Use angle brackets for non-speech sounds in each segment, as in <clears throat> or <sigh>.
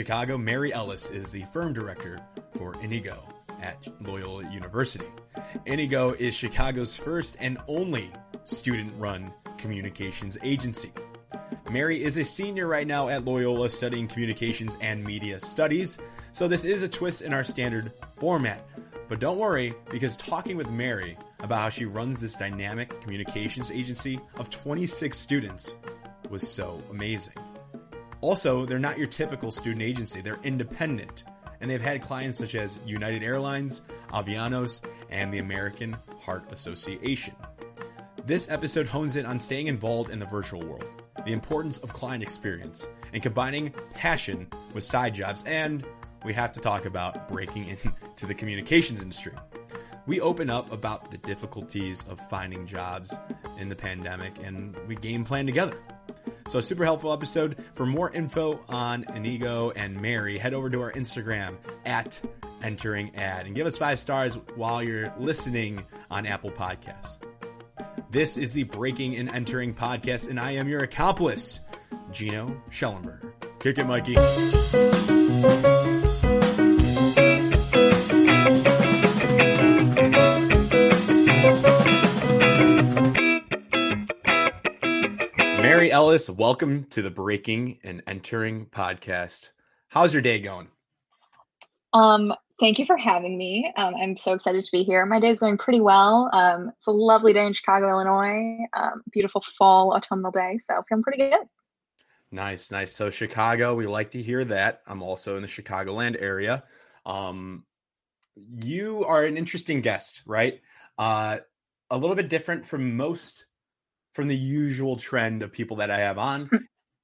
Chicago, Mary Ellis is the firm director for Inigo at Loyola University. Inigo is Chicago's first and only student run communications agency. Mary is a senior right now at Loyola studying communications and media studies, so this is a twist in our standard format. But don't worry, because talking with Mary about how she runs this dynamic communications agency of 26 students was so amazing. Also, they're not your typical student agency, they're independent, and they've had clients such as United Airlines, Avianos, and the American Heart Association. This episode hones in on staying involved in the virtual world the importance of client experience, and combining passion with side jobs. And we have to talk about breaking into <laughs> the communications industry. We open up about the difficulties of finding jobs in the pandemic, and we game plan together. So, super helpful episode. For more info on Inigo and Mary, head over to our Instagram at entering ad and give us five stars while you're listening on Apple Podcasts. This is the Breaking and Entering podcast, and I am your accomplice, Gino Schellenberger. Kick it, Mikey. Ellis, welcome to the Breaking and Entering podcast. How's your day going? Um, Thank you for having me. Um, I'm so excited to be here. My day is going pretty well. Um, it's a lovely day in Chicago, Illinois. Um, beautiful fall, autumnal day. So feeling pretty good. Nice, nice. So Chicago, we like to hear that. I'm also in the Chicagoland area. Um, you are an interesting guest, right? Uh, a little bit different from most from the usual trend of people that I have on. Hmm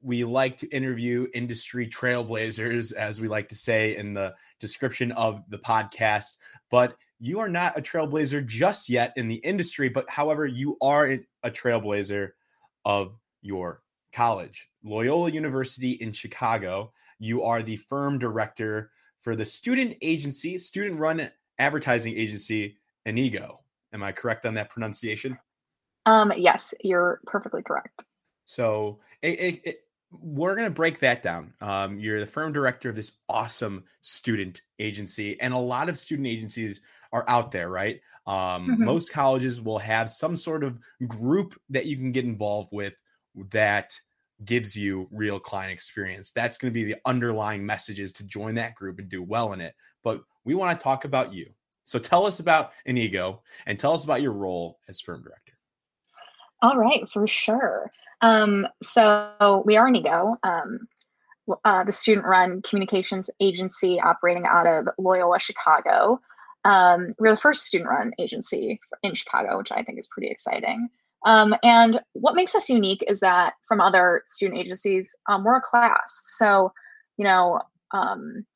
we like to interview industry trailblazers, as we like to say in the description of the podcast. But you are not a trailblazer just yet in the industry, but however, you are a trailblazer of your college, Loyola University in Chicago. You are the firm director for the student agency, student run advertising agency, Inigo. Am I correct on that pronunciation? Um, yes, you're perfectly correct. So it, it, it, we're going to break that down. Um, you're the firm director of this awesome student agency, and a lot of student agencies are out there, right? Um, mm-hmm. Most colleges will have some sort of group that you can get involved with that gives you real client experience. That's going to be the underlying messages to join that group and do well in it. But we want to talk about you. So tell us about Inigo and tell us about your role as firm director. All right, for sure. Um, so we are Inigo, um, uh, the student-run communications agency operating out of Loyola, Chicago. Um, we're the first student-run agency in Chicago, which I think is pretty exciting. Um, and what makes us unique is that from other student agencies, um, we're a class. So, you know, um,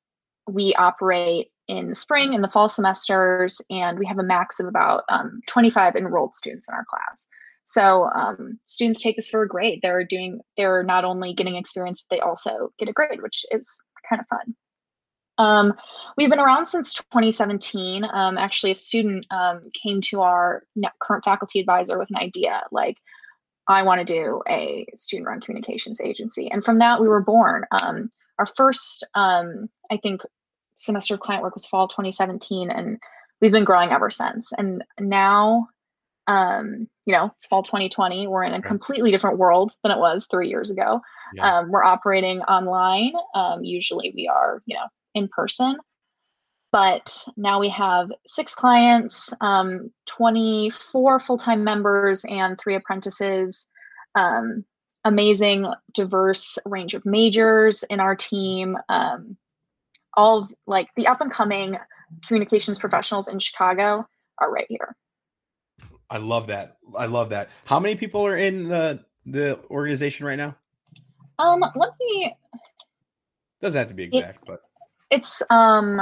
we operate in the spring and the fall semesters, and we have a max of about 25 enrolled students in our class. So um, students take this for a grade. They're doing, they're not only getting experience, but they also get a grade, which is kind of fun. Um, we've been around since 2017. Um, actually, a student um, came to our current faculty advisor with an idea like, I want to do a student run communications agency. And from that, we were born. Um, our first, um, I think, semester of client work was fall 2017, and we've been growing ever since. And now um, you know, it's fall 2020. We're in a completely different world than it was three years ago. Yeah. Um, we're operating online. Um, usually we are, you know, in person. But now we have six clients, um, 24 full time members, and three apprentices. Um, amazing, diverse range of majors in our team. Um, all of, like the up and coming communications professionals in Chicago are right here. I love that. I love that. How many people are in the the organization right now? Um, let me. Doesn't have to be exact, it, but it's um.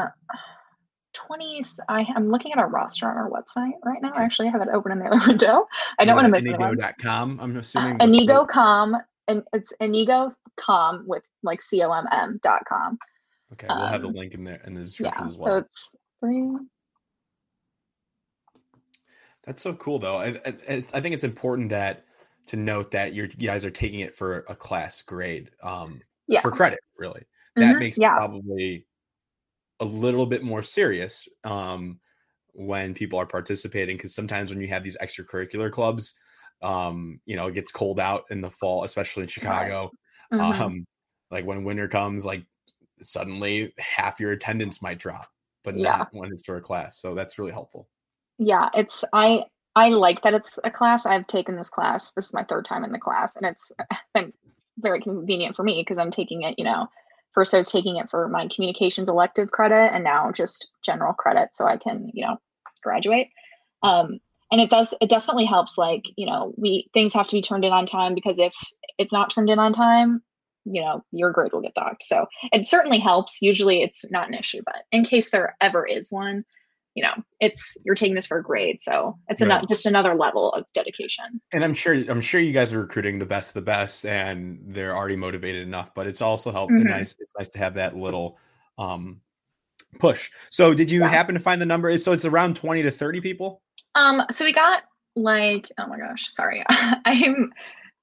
20s I, am looking at our roster on our website right now. Actually, I actually have it open in the <laughs> other window. I don't want to miss Inigo.com. I'm assuming uh, Inigo.com and it's Inigo.com with like C O M M dot com. Okay, we'll um, have the um, link in there in the description yeah, as well. So it's three that's so cool, though. I, I, I think it's important that to note that you guys are taking it for a class grade, um, yeah. for credit, really. that Mhm, makes it yeah. probably a little bit more serious um, when people are participating because sometimes when you have these extracurricular clubs, um, you know, it gets cold out in the fall, especially in Chicago. Mhm. Um, like when winter comes, like suddenly half your attendance might drop, but Yeah. not when it's for a class. So that's really helpful. Yeah, it's I I like that it's a class. I've taken this class. This is my third time in the class, and it's <laughs> been very convenient for me because I'm taking it, you know, first I was taking it for my communications elective credit and now just general credit so I can, you know, graduate. Um, and it does it definitely helps like, you know, we things have to be turned in on time because if it's not turned in on time, you know, your grade will get docked. So it certainly helps. Usually it's not an issue, but in case there ever is one, you know, it's you're taking this for a grade. So it's Right. ano- just another level of dedication. And I'm sure I'm sure you guys are recruiting the best of the best and they're already motivated enough, but it's also helped Mhm. nice it's nice to have that little um push. So did you Yeah. happen to find the number? So it's around 20 to 30 people? Um, so we got like, oh my gosh, sorry. <laughs> I'm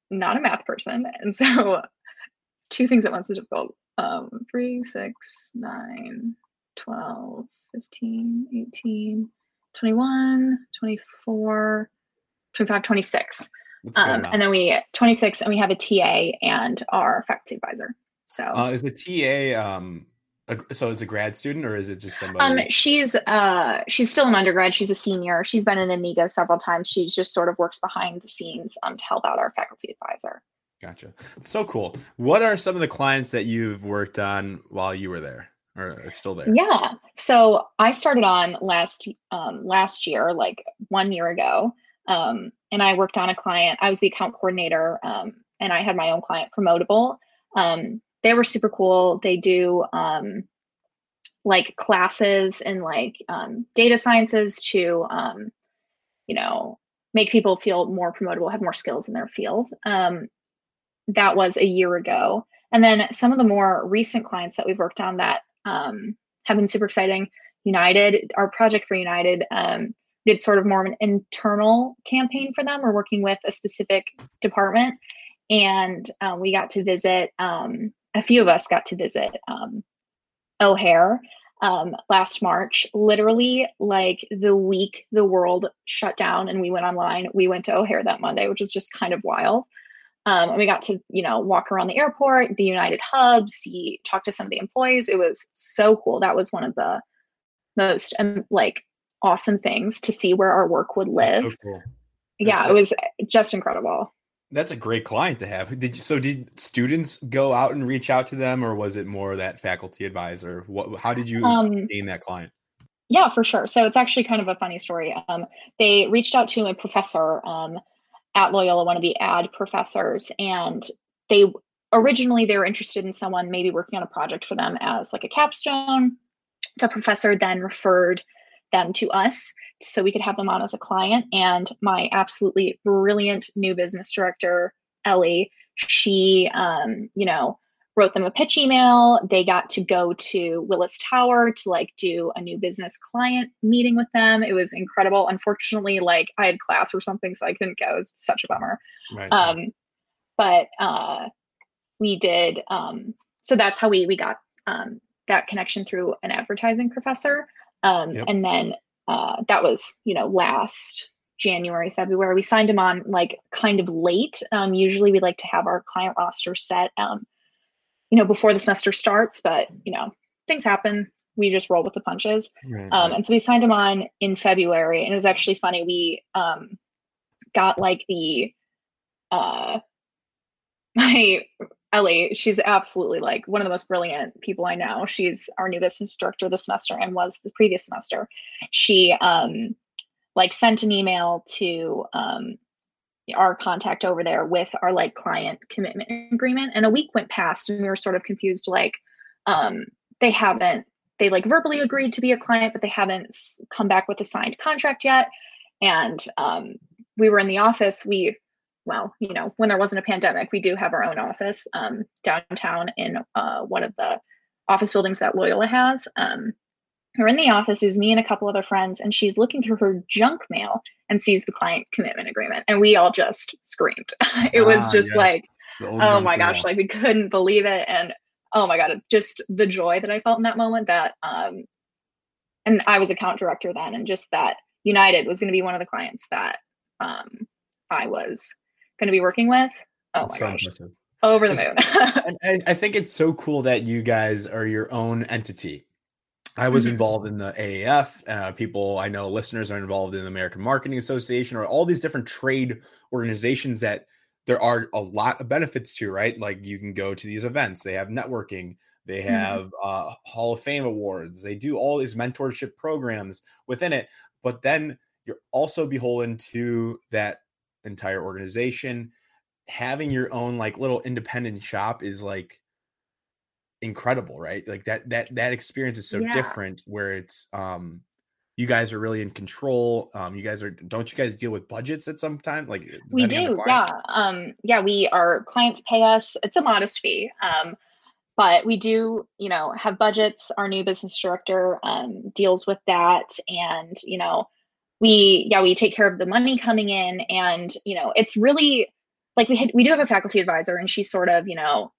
not a math person. And so two things at once is difficult. Um, 3, 6, 9, 12, 15, 18, 21, 24, 25, 26. That's a good Um, and then we 26 and we have a TA and our faculty advisor. So uh, is the TA um a, so it's a grad student or is it just somebody Um, she's uh she's still an undergrad. She's a senior. She's been in Inigo several times. She just sort of works behind the scenes um, to help out our faculty advisor. Gotcha. So cool. What are some of the clients that you've worked on while you were there or it's still there? Yeah. So I started on last um, last year, like one year ago, um, and I worked on a client. I was the account coordinator, um, and I had my own client, Promotable. Um, they were super cool. They do um, like classes in like um, data sciences to um, you know make people feel more promotable, have more skills in their field. Um, that was a year ago. And then some of the more recent clients that we've worked on that um, have been super exciting. United, our project for United, um, did sort of more of an internal campaign for them. We're working with a specific department, and uh, we got to visit. Um, a few of us got to visit um, O'Hare um, last March. Literally, like the week the world shut down and we went online, we went to O'Hare that Monday, which was just kind of wild. Um, and we got to, you know, walk around the airport, the United hub, see, talk to some of the employees. It was so cool. That was one of the most um, like awesome things to see where our work would live. so cool. yeah, it was just incredible. That's a great client to have. Did you, so? Did students go out and reach out to them, or was it more that faculty advisor? What? How did you Um, gain that client? Yeah, for sure. So it's actually kind of a funny story. Um, they reached out to a professor um, at Loyola, one of the ad professors, and they originally they were interested in someone maybe working on a project for them as like a capstone. The professor then referred them to us so we could have them on as a client. And my absolutely brilliant new business director, Ellie, she, um, you know, wrote them a pitch email. They got to go to Willis Tower to like do a new business client meeting with them. It was incredible. Unfortunately, like I had class or something, so I couldn't go. It was such a bummer. Right. Um, but uh, we did. Um, so that's how we we got um, that connection through an advertising professor. Um, Yep. And then uh, that was you know last January, February. We signed him on like kind of late. Um, usually we like to have our client roster set, um, you know, before the semester starts. But you know, things happen. We just roll with the punches. right, Um, right. and so we signed him on in February, and it was actually funny. We um, got like the uh, <laughs> my Ellie. She's absolutely like one of the most brilliant people I know. She's our new business director this semester and was the previous semester. She um, like sent an email to um, our contact over there with our like client commitment agreement, and a week went past, and we were sort of confused. Like um, they haven't they like verbally agreed to be a client, but they haven't come back with a signed contract yet. And um, we were in the office. We, well, you know, when there wasn't a pandemic, we do have our own office um, downtown in uh, one of the office buildings that Loyola has. Um, we're in the office. It was me and a couple other friends, and she's looking through her junk mail and sees the client commitment agreement, and we all just screamed. <laughs> it was Ah, just yes. like oh my mail. gosh like we couldn't believe it and oh my god, just the joy that I felt in that moment. That um, and I was account director then, and just that United was going to be one of the clients that um, I was going to be working with. Oh That's my so gosh. Impressive. Over the moon. <laughs> and I, I think it's so cool that you guys are your own entity. I was mm-hmm. involved in the AAF. Uh, people I know, listeners are involved in the American Marketing Association or all these different trade organizations that there are a lot of benefits to, right? Like you can go to these events, they have networking, they mm-hmm. have mm-hmm. uh, Hall of Fame awards, they do all these mentorship programs within it. But then you're also beholden to that entire organization having your own like little independent shop is like incredible right like that that that experience is so yeah. different where it's um you guys are really in control um you guys are don't you guys deal with budgets at some time like we do yeah um yeah we our clients pay us it's a modest fee um but we do you know have budgets our new business director um deals with that and you know we yeah we take care of the money coming in and you know it's really like we had we do have a faculty advisor and she sort of you know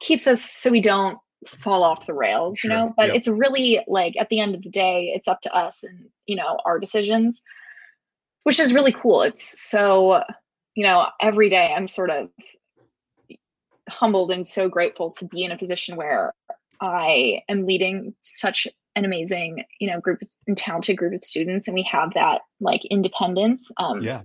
keeps us so we don't fall off the rails sure. you know but yep. it's really like at the end of the day it's up to us and you know our decisions which is really cool it's so you know every day i'm sort of humbled and so grateful to be in a position where i am leading such an amazing you know group and talented group of students and we have that like independence um yeah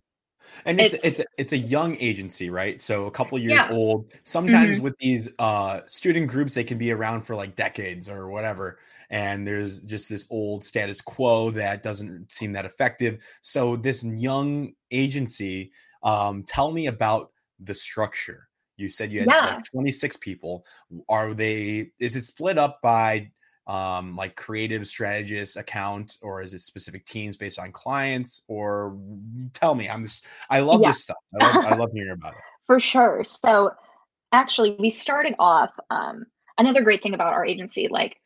and it's it's it's a, it's a young agency right so a couple years yeah. old sometimes mm-hmm. with these uh student groups they can be around for like decades or whatever and there's just this old status quo that doesn't seem that effective so this young agency um tell me about the structure you said you had yeah. like 26 people are they is it split up by um, like creative strategist account or is it specific teams based on clients or tell me i'm just i love yeah. this stuff. I love, I love hearing about it. <laughs> For sure. So actually we started off um, another great thing about our agency like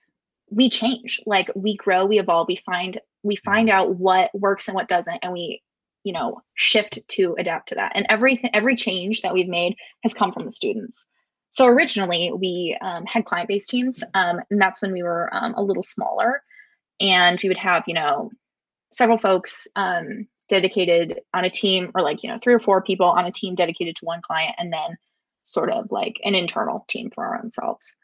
we change like we grow we evolve we find we find mm-hmm. out what works and what doesn't and we you know shift to adapt to that. And everything every change that we've made has come from the students so originally we um, had client-based teams, um, and that's when we were um, a little smaller, and we would have you know several folks um, dedicated on a team, or like you know three or four people on a team dedicated to one client, and then sort of like an internal team for our own selves.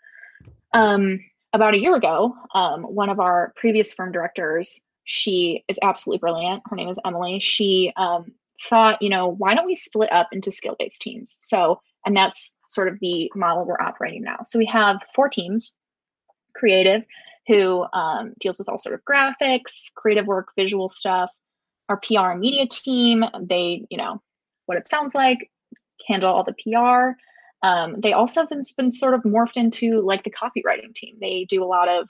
Um, about a year ago, one of our previous firm directors, she is absolutely brilliant. Her name is Emily. She thought, you know, why don't we split up into skill-based teams? So and that's sort of the model we're operating now. So we have four teams creative, who um, deals with all sort of graphics, creative work, visual stuff. Our PR and media team, they, you know, what it sounds like, handle all the PR. Um, they also have been, been sort of morphed into like the copywriting team. They do a lot of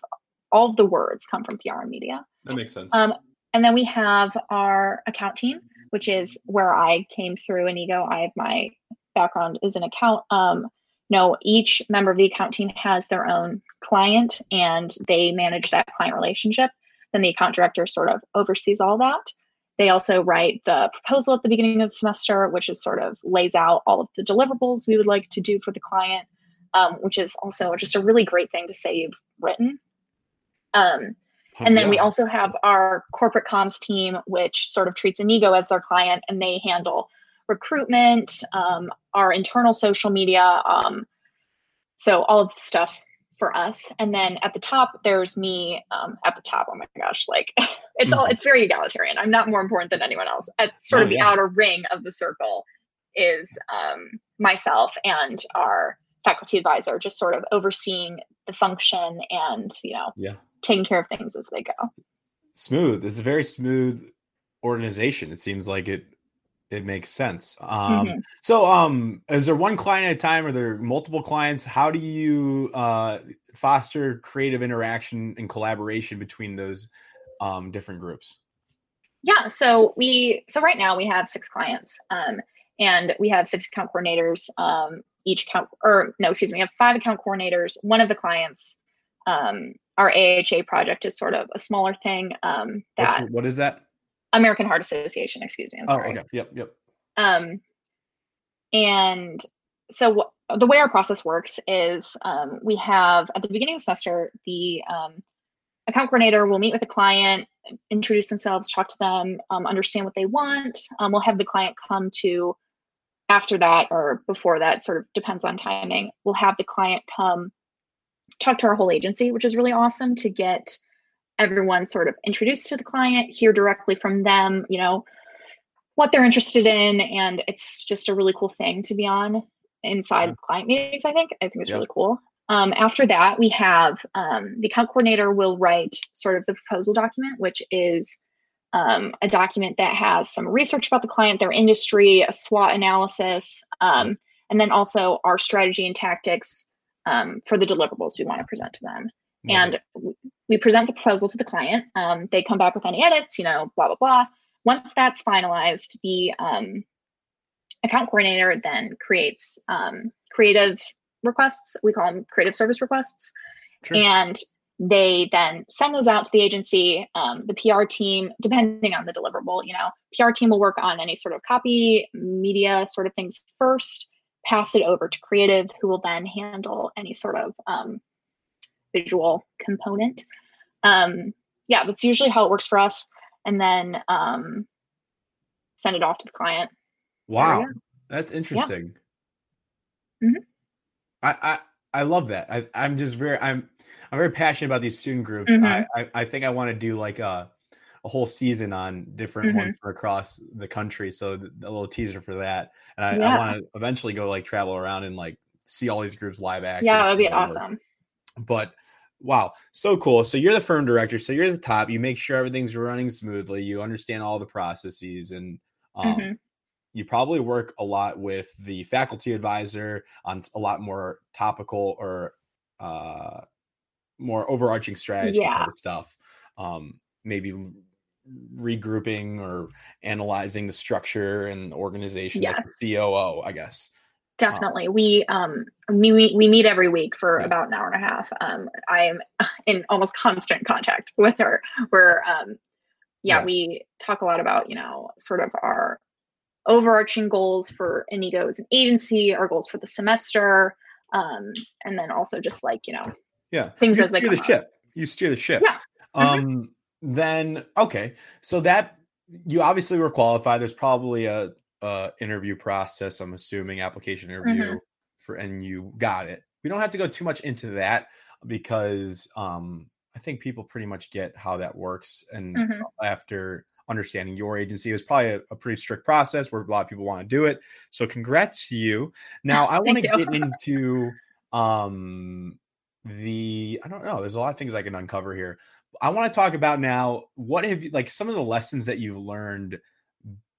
all of the words come from PR and media. That makes sense. Um, and then we have our account team, which is where I came through Inigo. I have my background is an account um, know each member of the account team has their own client and they manage that client relationship. Then the account director sort of oversees all that. They also write the proposal at the beginning of the semester which is sort of lays out all of the deliverables we would like to do for the client um, which is also just a really great thing to say you've written. Um, and then yeah. we also have our corporate comms team which sort of treats inigo as their client and they handle recruitment, um, our internal social media. Um, so all of the stuff for us. And then at the top, there's me um, at the top. Oh my gosh, like <laughs> it's all, it's very egalitarian. I'm not more important than anyone else. At sort oh, of the yeah. outer ring of the circle is um, myself and our faculty advisor, just sort of overseeing the function and, you know, yeah. taking care of things as they go. Smooth. It's a very smooth organization. It seems like it it makes sense. Um, mm-hmm. So, um, is there one client at a time? Are there multiple clients? How do you uh, foster creative interaction and collaboration between those um, different groups? Yeah. So we so right now we have six clients, um, and we have six account coordinators. Um, each account, or no, excuse me, we have five account coordinators. One of the clients, um, our AHA project is sort of a smaller thing. Um, that What's, what is that? American Heart Association, excuse me. I'm sorry. Oh, okay. Yep, yep. Um, and so the way our process works is um, we have at the beginning of the semester the um, account coordinator will meet with the client introduce themselves talk to them um, understand what they want um, we'll have the client come to after that or before that sort of depends on timing we'll have the client come talk to our whole agency which is really awesome to get everyone sort of introduced to the client hear directly from them you know what they're interested in and it's just a really cool thing to be on inside yeah. client meetings i think. I think it's yep. really cool. Um, after that we have um, the account coordinator will write sort of the proposal document which is um, a document that has some research about the client their industry a swot analysis um, and then also our strategy and tactics um, for the deliverables we want to present to them. And we present the proposal to the client um, they come back with any edits you know blah blah blah once that's finalized the account coordinator then creates um, creative requests. We call them creative service requests. Sure. And they then send those out to the agency. Um, the PR team, depending on the deliverable, you know, PR team will work on any sort of copy, media sort of things first, pass it over to creative, who will then handle any sort of um, visual component. Um, yeah, that's usually how it works for us. And then um, send it off to the client. Wow, that's interesting. Yeah. Mm-hmm. I, I I love that. I, I'm just very I'm I'm very passionate about these student groups. Mm-hmm. I, I, I think I want to do like a a whole season on different mm-hmm. ones across the country. So a little teaser for that. And I, yeah. I want to eventually go like travel around and like see all these groups live action. Yeah, that'd be awesome. But wow, so cool. So you're the firm director. So you're the top. You make sure everything's running smoothly. You understand all the processes and um, mm-hmm you probably work a lot with the faculty advisor on a lot more topical or uh, more overarching strategy yeah. stuff. Um, maybe regrouping or analyzing the structure and organization yes. like the COO, I guess. Definitely. Um, we um we, we meet every week for yeah. about an hour and a half. Um I am <laughs> in almost constant contact <laughs> with her where um yeah, yeah, we talk a lot about, you know, sort of our overarching goals for Inigo as an agency, our goals for the semester, um, and then also just like you know, yeah, things you as they steer the up. ship. You steer the ship. Yeah. Um. Mm-hmm. Then okay, so that you obviously were qualified. There's probably a, a interview process. I'm assuming application interview mm-hmm. for, and you got it. We don't have to go too much into that because um, I think people pretty much get how that works. And mm-hmm. after understanding your agency. It was probably a, a, pretty strict process where a lot of people want to do it. So congrats to you. Now I want to get <laughs> into um the I don't know, there's a lot of things I can uncover here. I want to talk about now what have you like some of the lessons that you've learned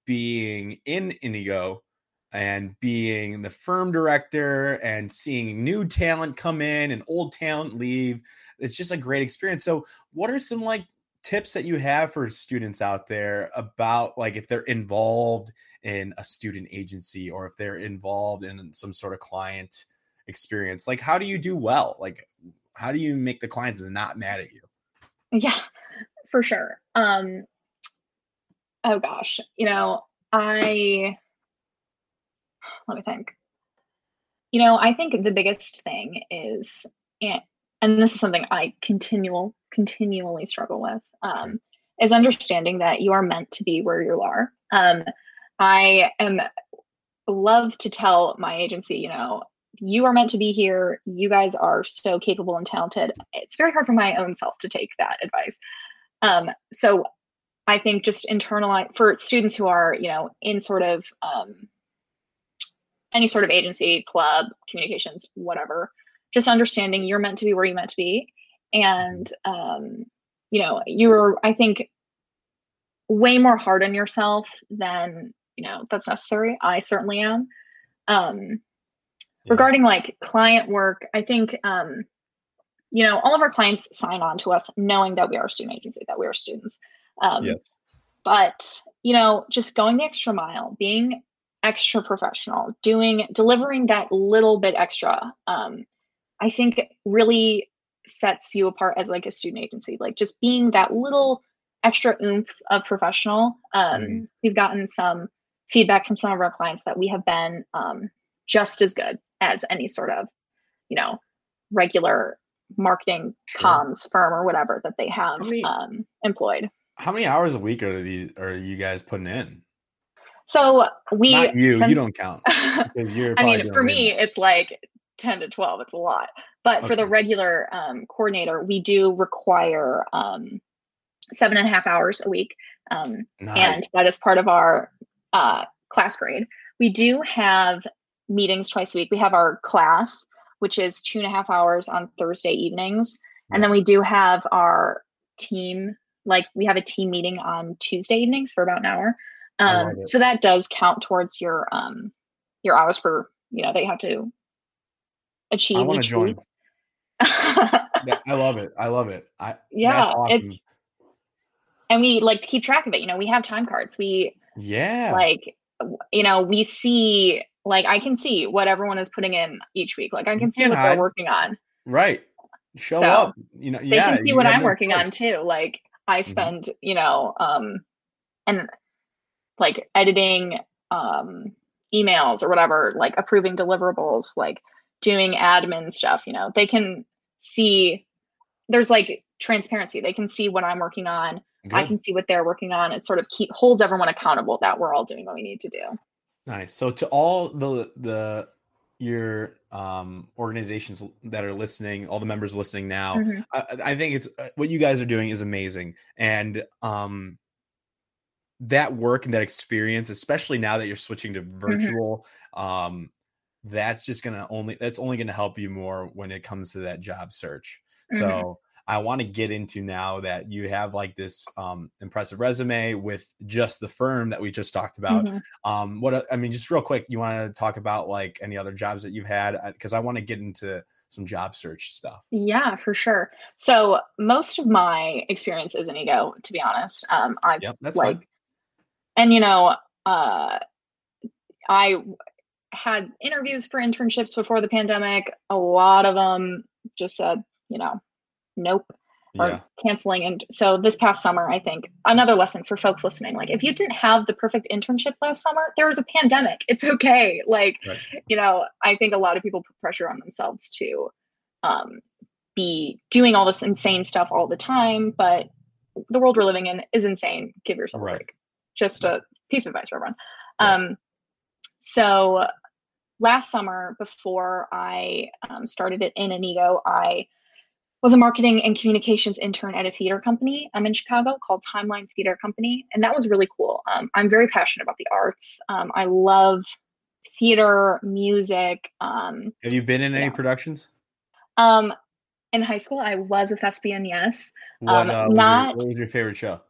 being in Inigo and being the firm director and seeing new talent come in and old talent leave. It's just a great experience. So, what are some like tips that you have for students out there about like if they're involved in a student agency or if they're involved in some sort of client experience like how do you do well like how do you make the clients not mad at you yeah for sure um oh gosh you know i let me think you know i think the biggest thing is and, and this is something i continual continually struggle with um, is understanding that you are meant to be where you are. Um, I am love to tell my agency, you know, you are meant to be here. You guys are so capable and talented. It's very hard for my own self to take that advice. Um, so I think just internalize for students who are, you know, in sort of um, any sort of agency, club, communications, whatever, just understanding you're meant to be where you're meant to be. And um, you know you're i think way more hard on yourself than you know that's necessary. I certainly am. Um yeah. regarding like client work i think um you know all of our clients sign on to us knowing that we are a student agency that we are students um yes. but you know just going the extra mile being extra professional doing delivering that little bit extra um i think really sets you apart as like a student agency like just being that little extra oomph of professional um, mm we've gotten some feedback from some of our clients that we have been um, just as good as any sort of, you know, regular marketing Sure. comms firm or whatever that they have many- um, employed. How many hours a week are these are you guys putting in? So we Not you. since- you don't count <laughs> because you're. I mean, for me, more. it's like 10 to 12. It's a lot. But for the regular um, coordinator, we do require um, seven and a half hours a week. Um, nice. And that is part of our uh, class grade. We do have meetings twice a week. We have our class, which is two and a half hours on Thursday evenings. And then we do have our team, like we have a team meeting on Tuesday evenings for about an hour. Um, so that does count towards your um your hours per, you know, that you have to achieve I want to join. <laughs> Yeah, I love it. I love it. I yeah, that's awesome. it's and we like to keep track of it. You know, we have time cards. We yeah. like you know, we see like I can see what everyone is putting in each week. Like I You can see can't what hide. they're working on. right. Show So, up. You know. they yeah. can see what I'm working on too. Like I Mhm. spend, you know, um and like editing um emails or whatever, like approving deliverables, like doing admin stuff, you know. They can see there's like transparency. They can see what I'm working on. I can see what they're working on. It sort of keep holds everyone accountable that we're all doing what we need to do. Nice. So to all the the your um organizations that are listening, all the members listening now, Mhm. I, I think it's uh, what you guys are doing is amazing, and um that work and that experience, especially now that you're switching to virtual, um that's just gonna only that's only gonna help you more when it comes to that job search. Mhm. So I want to get into now that you have like this um impressive resume with just the firm that we just talked about Mhm. um what i mean just real quick you want to talk about like any other jobs that you've had because i want to get into some job search stuff Yeah, for sure. So most of my experience is Inigo, to be honest. Um, I've yep that's like, fine and you know, uh, I had interviews for internships before the pandemic. A lot of them just said, you know, nope or yeah canceling. And so this past summer, I think another lesson for folks listening, like if you didn't have the perfect internship last summer, there was a pandemic. It's okay. <laughs> Like, Right. you know, I think a lot of people put pressure on themselves to um, be doing all this insane stuff all the time, but the world we're living in is insane. Give yourself Right. a break. Just a piece of advice for everyone. Right. Um, so last summer, before I um, started at In Inigo, I was a marketing and communications intern at a theater company um, in Chicago called Timeline Theater Company. And that was really cool. Um, I'm very passionate about the arts. Um, I love theater, music. Um, have you been in any productions um, in high school, I was a thespian, yes. what, Um, uh, was not- your, what was your favorite show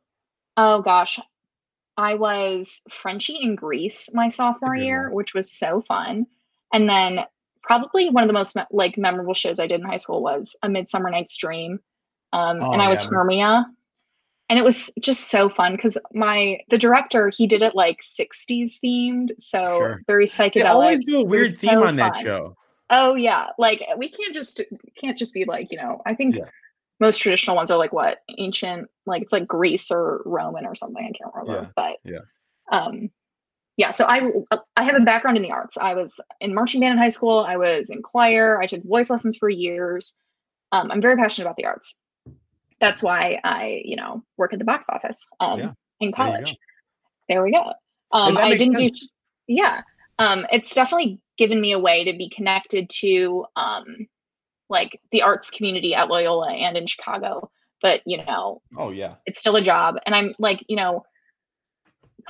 Oh gosh. I was Frenchie in Grease my sophomore year, one. which was so fun. And then probably one of the most me- like memorable shows I did in high school was A Midsummer Night's Dream. Um, Oh, and I was yeah. Hermia. And it was just so fun because my the director he did it like 60s themed, so Sure. very they psychedelic. always do a weird theme so on that fun. show Oh yeah, like we can't just can't just be like you know. I think Yeah. most traditional ones are like what ancient, like it's like Greece or Roman or something. I can't remember, Yeah, but yeah. um, yeah. So I I have a background in the arts. I was in marching band in high school. I was in choir. I took voice lessons for years. Um, I'm very passionate about the arts. That's why I you know work at the box office um, Yeah, in college. go. There we go. Um, I didn't sense. do yeah um it's definitely given me a way to be connected to um like the arts community at loyola and in chicago but you know oh yeah it's still a job and i'm like you know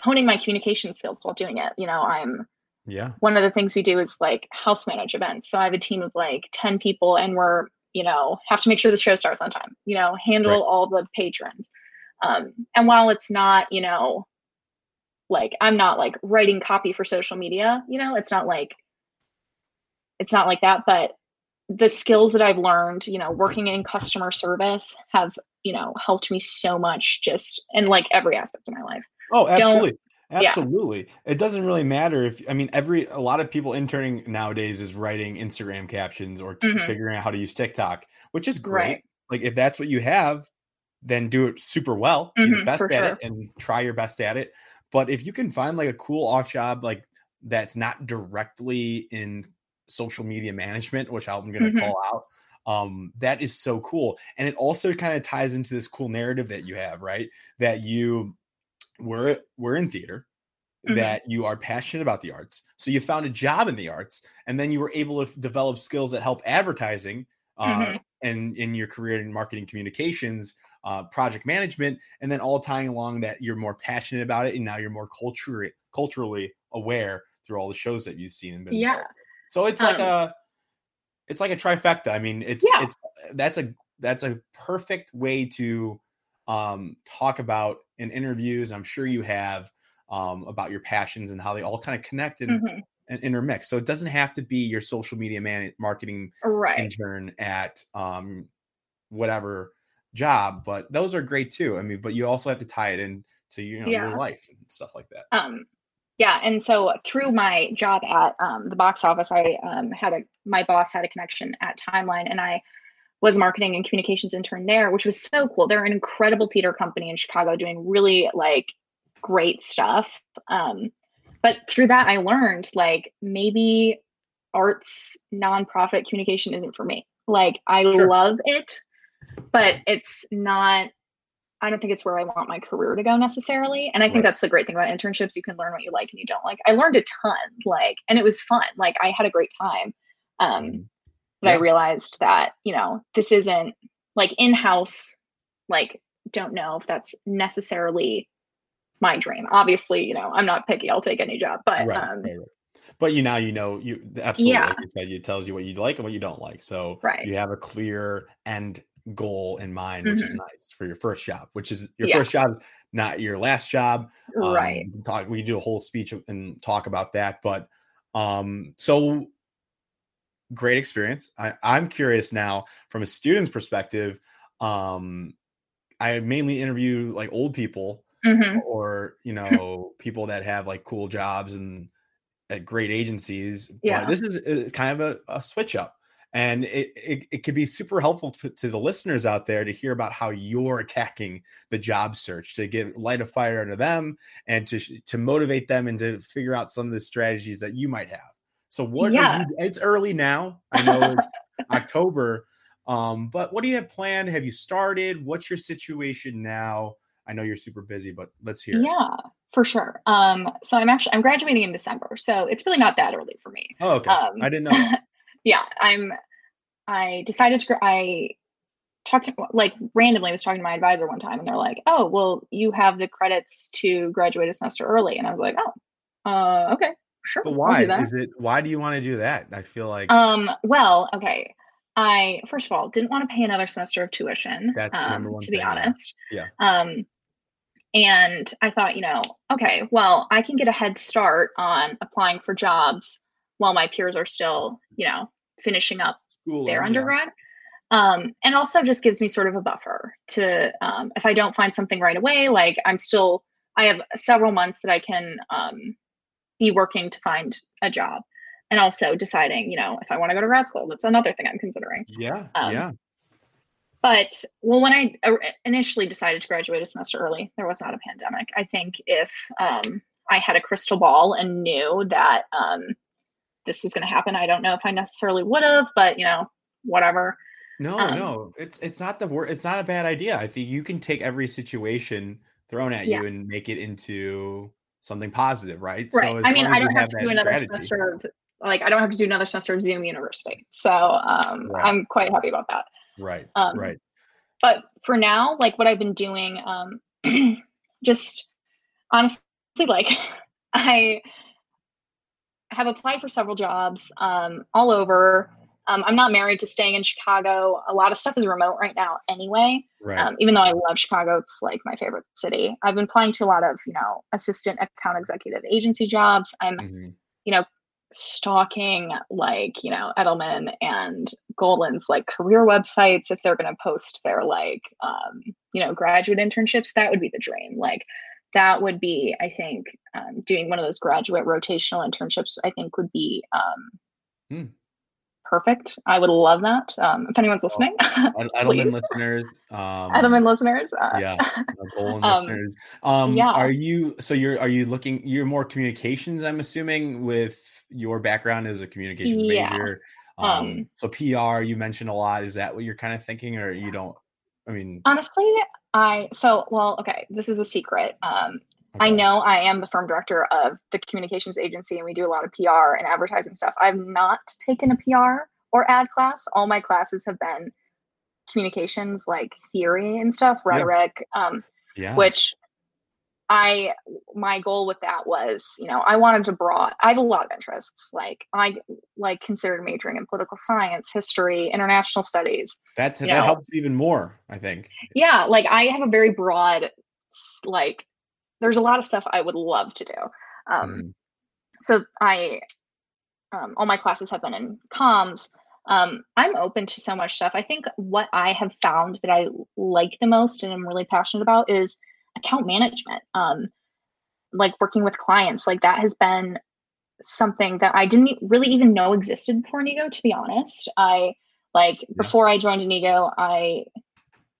honing my communication skills while doing it. You know i'm yeah. one of the things we do is like house manage events. So i have a team of like 10 people and we're you know have to make sure the show starts on time you know handle Right. all the patrons. Um and while it's not you know like i'm not like writing copy for social media you know it's not like it's not like that but the skills that i've learned you know working in customer service have you know helped me so much just in like every aspect of my life oh absolutely yeah. absolutely it doesn't really matter if i mean every a lot of people interning nowadays is writing instagram captions or t- Mhm. figuring out how to use tiktok which is great Right. like if that's what you have then do it super well be the best at sure. it and try your best at it but if you can find like a cool off job like that's not directly in social media management, which I'm going to mm-hmm. call out. Um, that is so cool. And it also kind of ties into this cool narrative that you have, right? That you were were in theater, mm-hmm. that you are passionate about the arts. So you found a job in the arts, and then you were able to develop skills that help advertising uh, mm-hmm. and in your career in marketing communications, uh, project management, and then all tying along that you're more passionate about it, and now you're more culturally culturally aware through all the shows that you've seen and been. Yeah. So it's like um, a it's like a trifecta. I mean, it's yeah. it's that's a that's a perfect way to um, talk about in interviews. I'm sure you have um, about your passions and how they all kind of connect and, mm-hmm. and intermix. So it doesn't have to be your social media man- marketing right. intern at um, whatever job, but those are great too. I mean, but you also have to tie it in to you know yeah. your life and stuff like that. Um, yeah, and so through my job at um, the box office, I um, had a my boss had a connection at Timeline, and I was marketing and communications intern there, which was so cool. They're an incredible theater company in Chicago, doing really like great stuff. Um, but through that, I learned like maybe arts nonprofit communication isn't for me. Like I sure. love it, but it's not I don't think it's where I want my career to go necessarily. And I think right. that's the great thing about internships. You can learn what you like and you don't like. I learned a ton, like, and it was fun. Like I had a great time. Um, mm. But yeah. I realized that, you know, this isn't like in-house, like, don't know if that's necessarily my dream. Obviously, you know, I'm not picky. I'll take any job, but, right. um, right, but you now you know you absolutely yeah. like you said it tells you what you like and what you don't like so right. you have a clear end goal in mind, which mm-hmm. is nice for your first job, which is your yeah. first job, not your last job. Um, right. Talk. We do a whole speech and talk about that, but um, so great experience. I, I'm curious now from a student's perspective. Um, I mainly interview like old people mm-hmm. or you know <laughs> people that have like cool jobs and at great agencies. Yeah, but this is kind of a, a switch up and it, it, it could be super helpful to, to, the listeners out there to hear about how you're attacking the job search to give light a fire under them and to to motivate them and to figure out some of the strategies that you might have so what yeah. You, it's early now i know <laughs> it's october um, but what do you have planned have you started what's your situation now i know you're super busy but let's hear yeah it. for sure um, so i'm actually i'm graduating in december so it's really not that early for me oh okay um, i didn't know <laughs> yeah, I'm. I decided to. I talked to like randomly was talking to my advisor one time, and they're like, "Oh, well, you have the credits to graduate a semester early," and I was like, "Oh, uh, okay, sure." But why is it? Why do you want to do that? I feel like. Um. Well, okay. I first of all didn't want to pay another semester of tuition. That's um, number one. To be honest. Yeah. Um. And I thought, you know, okay, well, I can get a head start on applying for jobs while my peers are still, you know, finishing up Schooling, their undergrad. Yeah. Um, and also just gives me sort of a buffer to um, if I don't find something right away, like I'm still I have several months that I can um, be working to find a job, and also deciding, you know, if I want to go to grad school. That's another thing I'm considering. Yeah, um, yeah. But well, when I initially decided to graduate a semester early, there was not a pandemic. I think if um, I had a crystal ball and knew that um, this was going to happen. I don't know if I necessarily would have, but you know, whatever. No, um, no, it's it's not the word. It's not a bad idea. I think you can take every situation thrown at yeah. you and make it into something positive, right? Right. So I mean, I don't have, have to do another strategy. semester of like I don't have to do another semester of Zoom University. So um, right. I'm quite happy about that. Right. Um, right. But for now, like what I've been doing, um, <clears throat> just honestly, like <laughs> I have applied for several jobs um, all over. Um, I'm not married to staying in Chicago. A lot of stuff is remote right now, anyway. Right. Um, even though I love Chicago, it's like my favorite city. I've been applying to a lot of, you know, assistant account executive agency jobs. I'm, mm-hmm. you know, stalking like, you know, Edelman and Golin's like career websites if they're going to post their like, um, you know, graduate internships. That would be the dream. Like, that would be, I think, um, doing one of those graduate rotational internships. I think would be um, hmm. Perfect. I would love that. Um, if anyone's listening, Edelman <laughs> listeners, um, Edelman listeners, uh, yeah, <laughs> Golin um, listeners. Um, yeah. Are you so you're are you looking? You're more communications, I'm assuming, with your background as a communications yeah. major. Um, um, so PR, you mentioned a lot. Is that what you're kind of thinking, or you don't? I mean, honestly, I so well. Okay, this is a secret. Um. I know I am the firm director of the communications agency, and we do a lot of PR and advertising stuff. I've not taken a PR or ad class. All my classes have been communications, like theory and stuff, rhetoric. Yeah. Um, yeah. Which I my goal with that was, you know, I wanted to broad. I have a lot of interests. Like I like considered majoring in political science, history, international studies. That's that know. helps even more, I think. Yeah, like I have a very broad like there's a lot of stuff I would love to do. Um mm. so I um all my classes have been in comms. Um, I'm open to so much stuff. I think what I have found that I like the most and I'm really passionate about is account management um, like working with clients like that has been something that i didn't really even know existed before Inigo to be honest i like yeah. before i joined Inigo i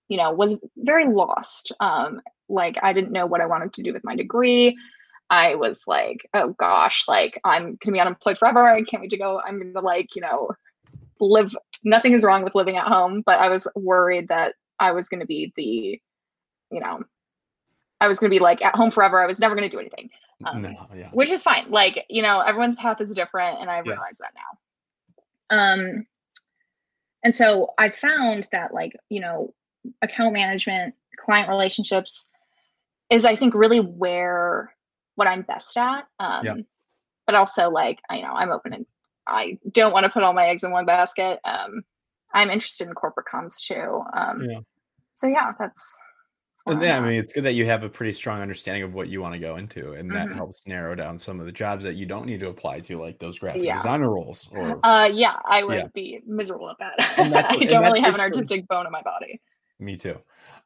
you know was very lost um like i didn't know what i wanted to do with my degree i was like oh gosh like i'm gonna be unemployed forever i can't wait to go i'm gonna like you know live nothing is wrong with living at home but i was worried that i was gonna be the you know I was to be like at home forever. I was never to do anything. Um, no, yeah. Which is fine. Like, you know, everyone's path is different and I yeah. realize that now. Um and so I found that like, you know, account management, client relationships is I think really where what I'm best at. Um yeah. but also like, I you know, I'm open and I don't want to put all my eggs in one basket. Um I'm interested in corporate comms too. Um yeah. so yeah, that's and yeah, I mean, it's good that you have a pretty strong understanding of what you want to go into, and that mm-hmm. helps narrow down some of the jobs that you don't need to apply to, like those graphic yeah. designer roles. Or uh, yeah, I would yeah. be miserable at that. <laughs> I don't really have an artistic bone in my body. Me too.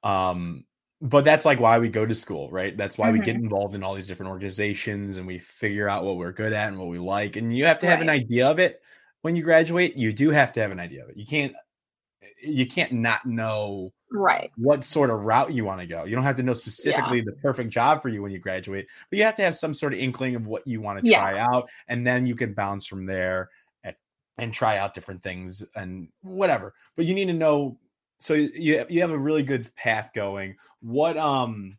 Um, but that's like why we go to school, right? That's why mm-hmm. we get mm-hmm. involved in all these different organizations, and we figure out what we're good at and what we like. And you have to have right. an idea of it when you graduate. You do have to have an idea of it. You can't. You can't not know right what sort of route you want to go you don't have to know specifically yeah. the perfect job for you when you graduate but you have to have some sort of inkling of what you want to try yeah. out and then you can bounce from there and, and try out different things and whatever but you need to know so you you have a really good path going. What um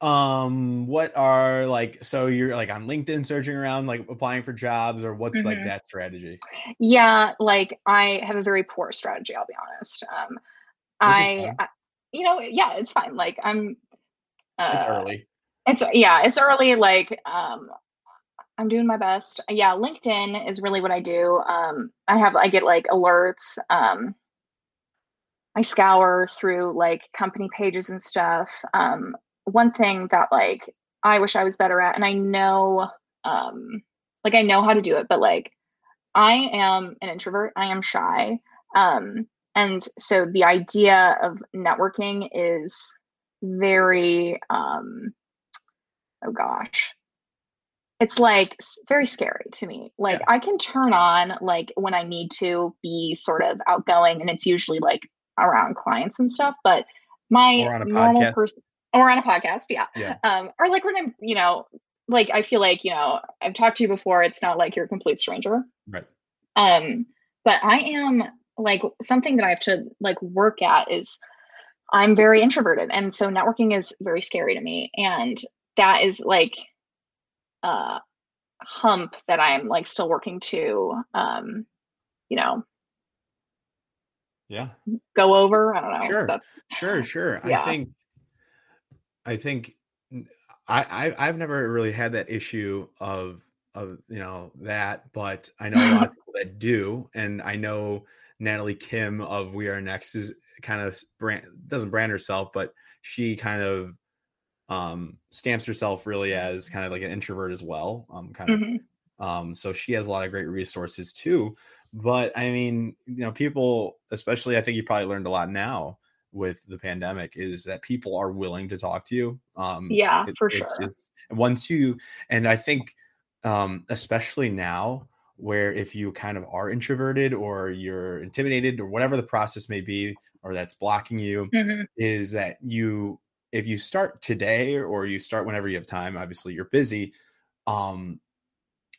um what are like so you're like on linkedin searching around like applying for jobs or what's mm-hmm. like that strategy? Yeah like i have a very poor strategy i'll be honest. Um I, I, you know yeah it's fine. Like i'm uh, it's early. it's yeah it's early like um i'm doing my best yeah linkedin is really what i do um i have i get like alerts um I scour through like company pages and stuff. Um, one thing that like I wish I was better at, and I know, um, like I know how to do it, but like I am an introvert. I am shy. Um, and so the idea of networking is very, um, oh gosh, it's like very scary to me. Like yeah. I can turn on like when I need to be sort of outgoing, and it's usually like around clients and stuff. But my normal person or on a podcast yeah. yeah um or like when i'm you know like i feel like you know i've talked to you before it's not like you're a complete stranger right um but i am like something that i have to like work at is i'm very introverted and so networking is very scary to me and that is like a hump that i'm like still working to um you know yeah. go over i don't know sure. that's sure sure. Yeah. i think I think I, I have never really had that issue of of you know that, but I know a lot of <laughs> people that do, and I know Natalie Kim of We Are Next is kind of brand doesn't brand herself, but she kind of um stamps herself really as kind of like an introvert as well. Um, kind of. Mm-hmm. Um, so she has a lot of great resources too. But I mean, you know, people, especially, I think you probably learned a lot now with the pandemic is that people are willing to talk to you. Um, yeah, it, for sure. Just, once you, and I think, um, especially now where if you kind of are introverted or you're intimidated or whatever the process may be or that's blocking you hmm is that you if you start today or you start whenever you have time obviously you're busy um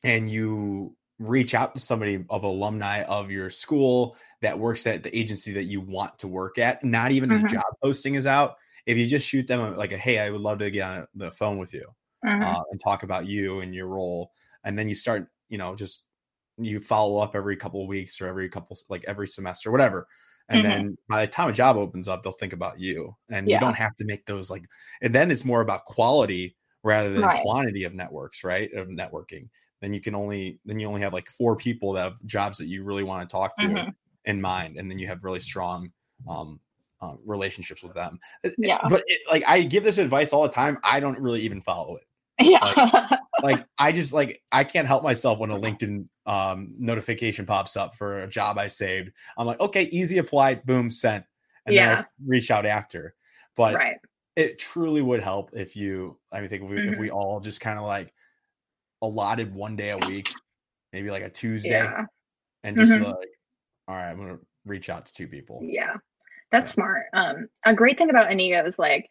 and you reach out to somebody of alumni of your school that works at the agency that you want to work at not even if Mhm. a job posting is out if you just shoot them like a hey i would love to get on the phone with you hmm uh, and talk about you and your role and then you start you know just you follow up every couple of weeks or every couple like every semester whatever and Mhm. then by the time a job opens up they'll think about you and you don't have to make those like and then it's more about quality rather than Right. quantity of networks right of networking then you can only then you only have like four people that have jobs that you really want to talk to Mhm. in mind and then you have really strong um um, relationships with them Uh, Yeah. but it, like i give this advice all the time i don't really even follow it <laughs> Yeah. <laughs> like I just like I can't help myself when a LinkedIn um notification pops up for a job I saved. I'm like, okay, easy apply, boom, sent. And then I reach out after. But right. it truly would help if you I mean think if we Mm-hmm. we all just kind of like allotted one day a week, maybe like a Tuesday, Yeah. and just Mhm. like, all right, I'm gonna reach out to two people. Yeah. That's smart. Um, a great thing about Inigo is like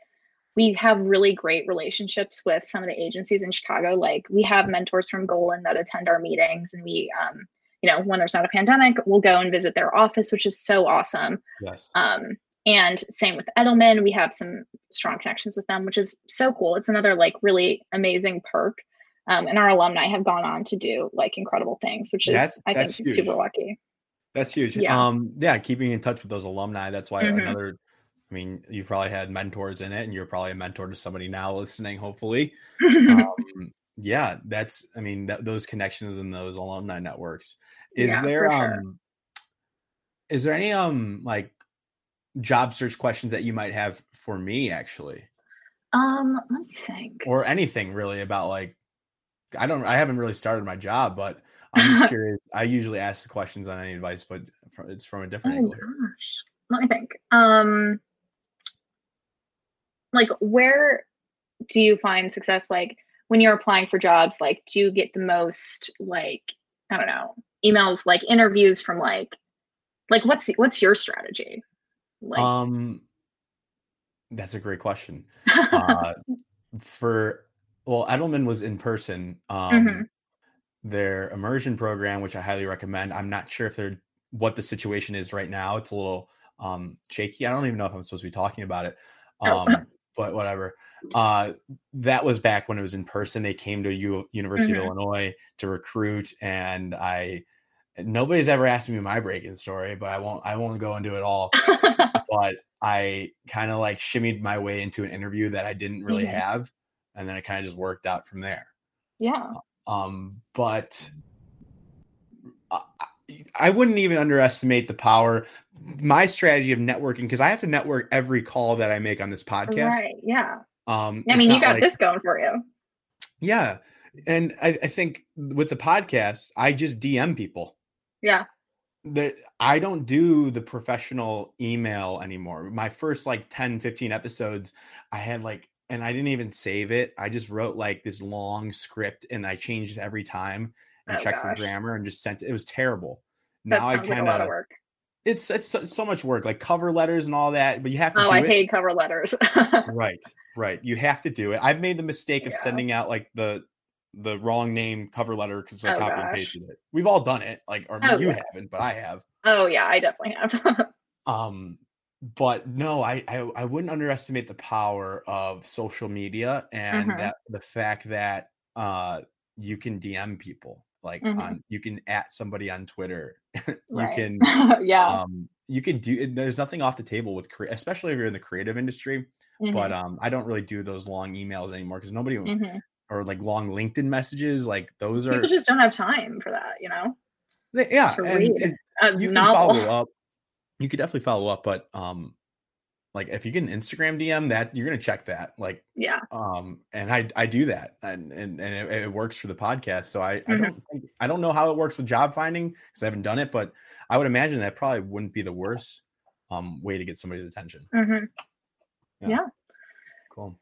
we have really great relationships with some of the agencies in Chicago. Like we have mentors from Golin that attend our meetings, and we, um, you know, when there's not a pandemic, we'll go and visit their office, which is so awesome. Yes. Um, and same with Edelman, we have some strong connections with them, which is so cool. It's another like really amazing perk. Um, and our alumni have gone on to do like incredible things, which is That's- I that's think huge. super lucky. That's huge. Yeah. Um, yeah, keeping in touch with those alumni. That's why Mhm. another. I mean, you probably had mentors in it, and you're probably a mentor to somebody now listening. Hopefully, <laughs> um, yeah. That's. I mean, th- those connections and those alumni networks. Is Yeah, there sure. um, is there any um like job search questions that you might have for me actually, um, let me think. or anything really about like? I don't. I haven't really started my job, but <laughs> I'm just curious. I usually ask the questions on any advice, but it's from a different Oh angle. gosh. Let me think. Um like where do you find success like when you're applying for jobs like do you get the most like I don't know, emails like interviews from like like what's what's your strategy? Like um, that's a great question. <laughs> Uh, for well, Edelman was in person. Um, Mhm. their immersion program, which I highly recommend. I'm not sure if they're what the situation is right now. It's a little um shaky. I don't even know if I'm supposed to be talking about it. Oh. Um, but whatever. Uh, that was back when it was in person. They came to U- University Mhm. of Illinois to recruit, and I nobody's ever asked me my break-in story, but I won't. I won't go into it all. <laughs> but I kind of like shimmied my way into an interview that I didn't really Mhm. have, and then it kind of just worked out from there. yeah. Um, but I, wouldn't even underestimate the power. My strategy of networking because I have to network every call that I make on this podcast. Right. Yeah. Um, I mean, you got like- this going for you. yeah, and I, I think with the podcast, I just DM people. Yeah. that I don't do the professional email anymore. My first like 10, 15 episodes, I had like, and I didn't even save it. I just wrote like this long script and I changed it every time and Oh, checked for grammar and just sent it. It was terrible. That Now I sounds like kind of work. it's, it's so, so much work, like cover letters and all that, but you have to Oh, do I it. hate cover letters. <laughs> Right, right. You have to do it. I've made the mistake of Yeah. sending out like the, the wrong name cover letter because I Oh, copy and pasted it. We've all done it. Like, or Oh, you yeah. haven't, but I have. oh yeah, I definitely have. <laughs> um but no I, I i wouldn't underestimate the power of social media and Mhm. that the fact that uh you can dm people like Mhm. on you can at somebody on twitter <laughs> you Right. can <laughs> yeah. um you could do there's nothing off the table with cre- especially if you're in the creative industry but um i don't really do those long emails anymore because nobody Mhm. or like long linkedin messages like those are people just don't have time for that, you know. they- yeah and it- you can follow up. You could definitely follow up, but um, like if you get an Instagram DM, that you're gonna check that. Like Yeah. um, and I I do that, and and and it, it works for the podcast. So I I Mhm. don't think, I don't know how it works with job finding because I haven't done it, but I would imagine that probably wouldn't be the worst um way to get somebody's attention. hmm Cool.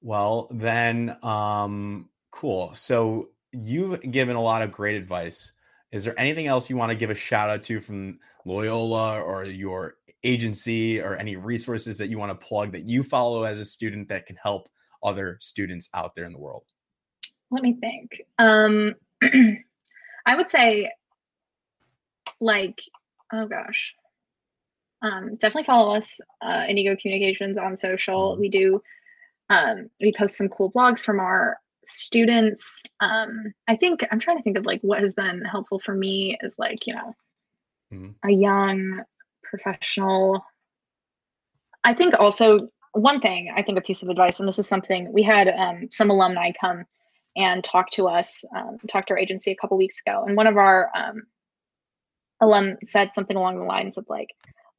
Well, then, um, cool. So you've given a lot of great advice. Is there anything else you want to give a shout out to from Loyola or your agency or any resources that you want to plug that you follow as a student that can help other students out there in the world? Let me think. Um, <clears throat> I would say, like, oh gosh, um, definitely follow us, uh, Inigo Communications on social. Mm-hmm. We do, um, we post some cool blogs from our students. Um, I think I'm trying to think of like what has been helpful for me is like, you know, mm-hmm. a young professional. I think also one thing, I think a piece of advice, and this is something we had um, some alumni come and talk to us, um, talk to our agency a couple weeks ago. And one of our um, alum said something along the lines of like,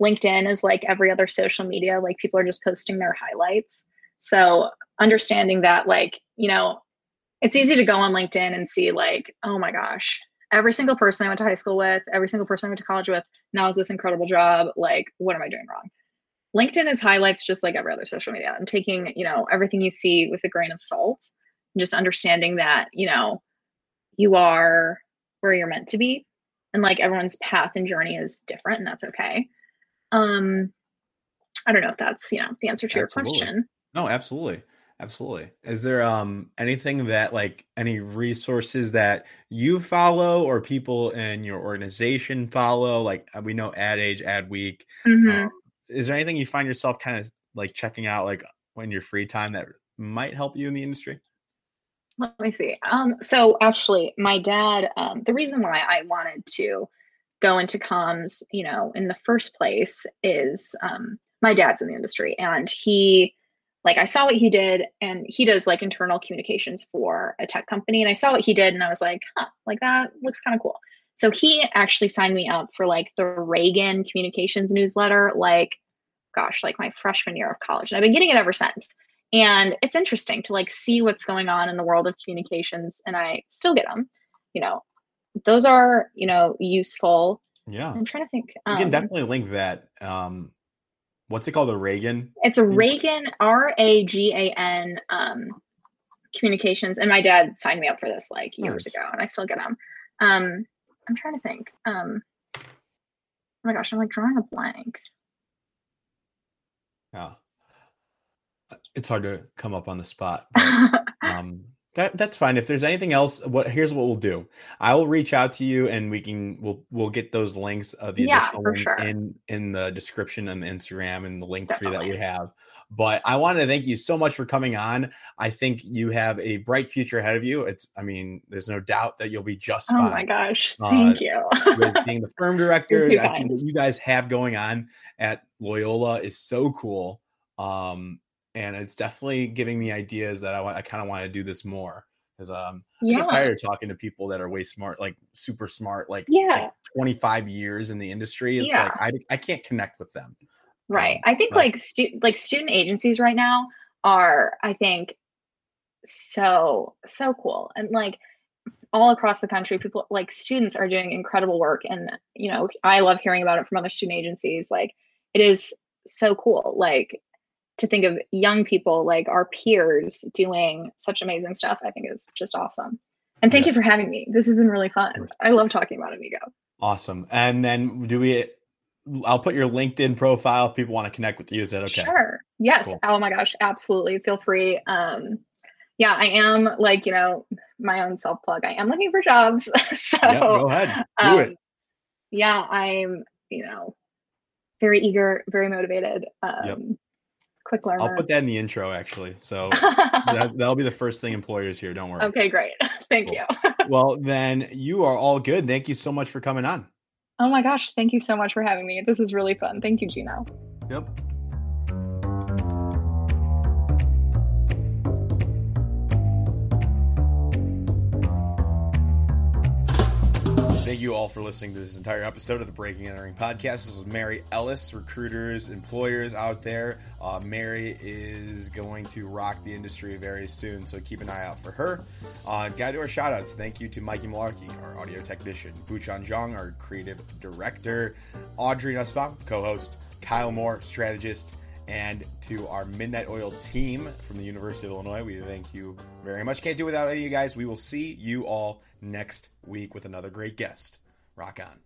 LinkedIn is like every other social media, like people are just posting their highlights. So understanding that, like, you know, it's easy to go on LinkedIn and see, like, oh my gosh, every single person I went to high school with, every single person I went to college with now is this incredible job. Like, what am I doing wrong? LinkedIn is highlights just like every other social media and taking, you know, everything you see with a grain of salt and just understanding that, you know, you are where you're meant to be. And like everyone's path and journey is different and that's okay. Um I don't know if that's, you know, the answer to absolutely. your question. No, absolutely. Absolutely. Is there um anything that like any resources that you follow or people in your organization follow? Like uh, we know Ad Age, Ad Week. Mm-hmm. Um, is there anything you find yourself kind of like checking out like when your free time that might help you in the industry? Let me see. Um, so actually, my dad. Um, the reason why I wanted to go into comms, you know, in the first place is um, my dad's in the industry, and he like I saw what he did and he does like internal communications for a tech company and I saw what he did and I was like, huh, like that looks kind of cool. So he actually signed me up for like the Ragan communications newsletter, like gosh, like my freshman year of college. And I've been getting it ever since. And it's interesting to like see what's going on in the world of communications and I still get them. You know, those are, you know, useful. Yeah. I'm trying to think. Um, you can definitely link that um what's it called? A Ragan? It's a Ragan, R A G A N um, communications. And my dad signed me up for this like years nice. ago, and I still get them. Um, I'm trying to think. Um, oh my gosh, I'm like drawing a blank. Yeah. It's hard to come up on the spot. <laughs> But, um, that that's fine. If there's anything else, what here's what we'll do. I will reach out to you and we can we'll we'll get those links of the yeah, additional links sure. in in the description on the Instagram and the link tree that we have. But I want to thank you so much for coming on. I think you have a bright future ahead of you. It's I mean, there's no doubt that you'll be just fine. Oh my gosh. Thank uh, you. <laughs> being the firm director, I think what you guys have going on at Loyola is so cool. Um, and it's definitely giving me ideas that I want. I kind of want to do this more because um, yeah. I get tired of talking to people that are way smart, like super smart, like yeah, like 25 years in the industry. It's yeah. like I I can't connect with them. Right. Um, I think like stu- like student agencies right now are I think so so cool and like all across the country people like students are doing incredible work and you know i love hearing about it from other student agencies like it is so cool like to think of young people like our peers doing such amazing stuff, I think is just awesome. And thank yes. you for having me. This has been really fun. I love talking about Inigo. Awesome. And then do we I'll put your LinkedIn profile if people want to connect with you. Is that okay? Sure. Yes. Cool. Oh my gosh, absolutely. Feel free. Um yeah, I am like, you know, my own self plug. I am looking for jobs. <laughs> so yep, go ahead. Do um, it. Yeah, I'm, you know, very eager, very motivated. Um, yep quick learner. I'll put that in the intro actually. So <laughs> that, will be the first thing employers hear. Don't worry. Okay, great. <laughs> Thank cool. you. <laughs> well, then you are all good. Thank you so much for coming on. Oh my gosh. Thank you so much for having me. This is really fun. Thank you, Gino. Yep. Thank you all for listening to this entire episode of the Breaking and Entering podcast. This was Mary Ellis, recruiters, employers out there. Uh, Mary is going to rock the industry very soon, so keep an eye out for her. Uh, got to our shout outs. Thank you to Mikey Malarkey, our audio technician, Buchan Zhang, our creative director, Audrey Nussbaum, co host, Kyle Moore, strategist, And to our Midnight Oil team from the University of Illinois, we thank you very much. Can't do without any of you guys. We will see you all next week with another great guest. Rock on.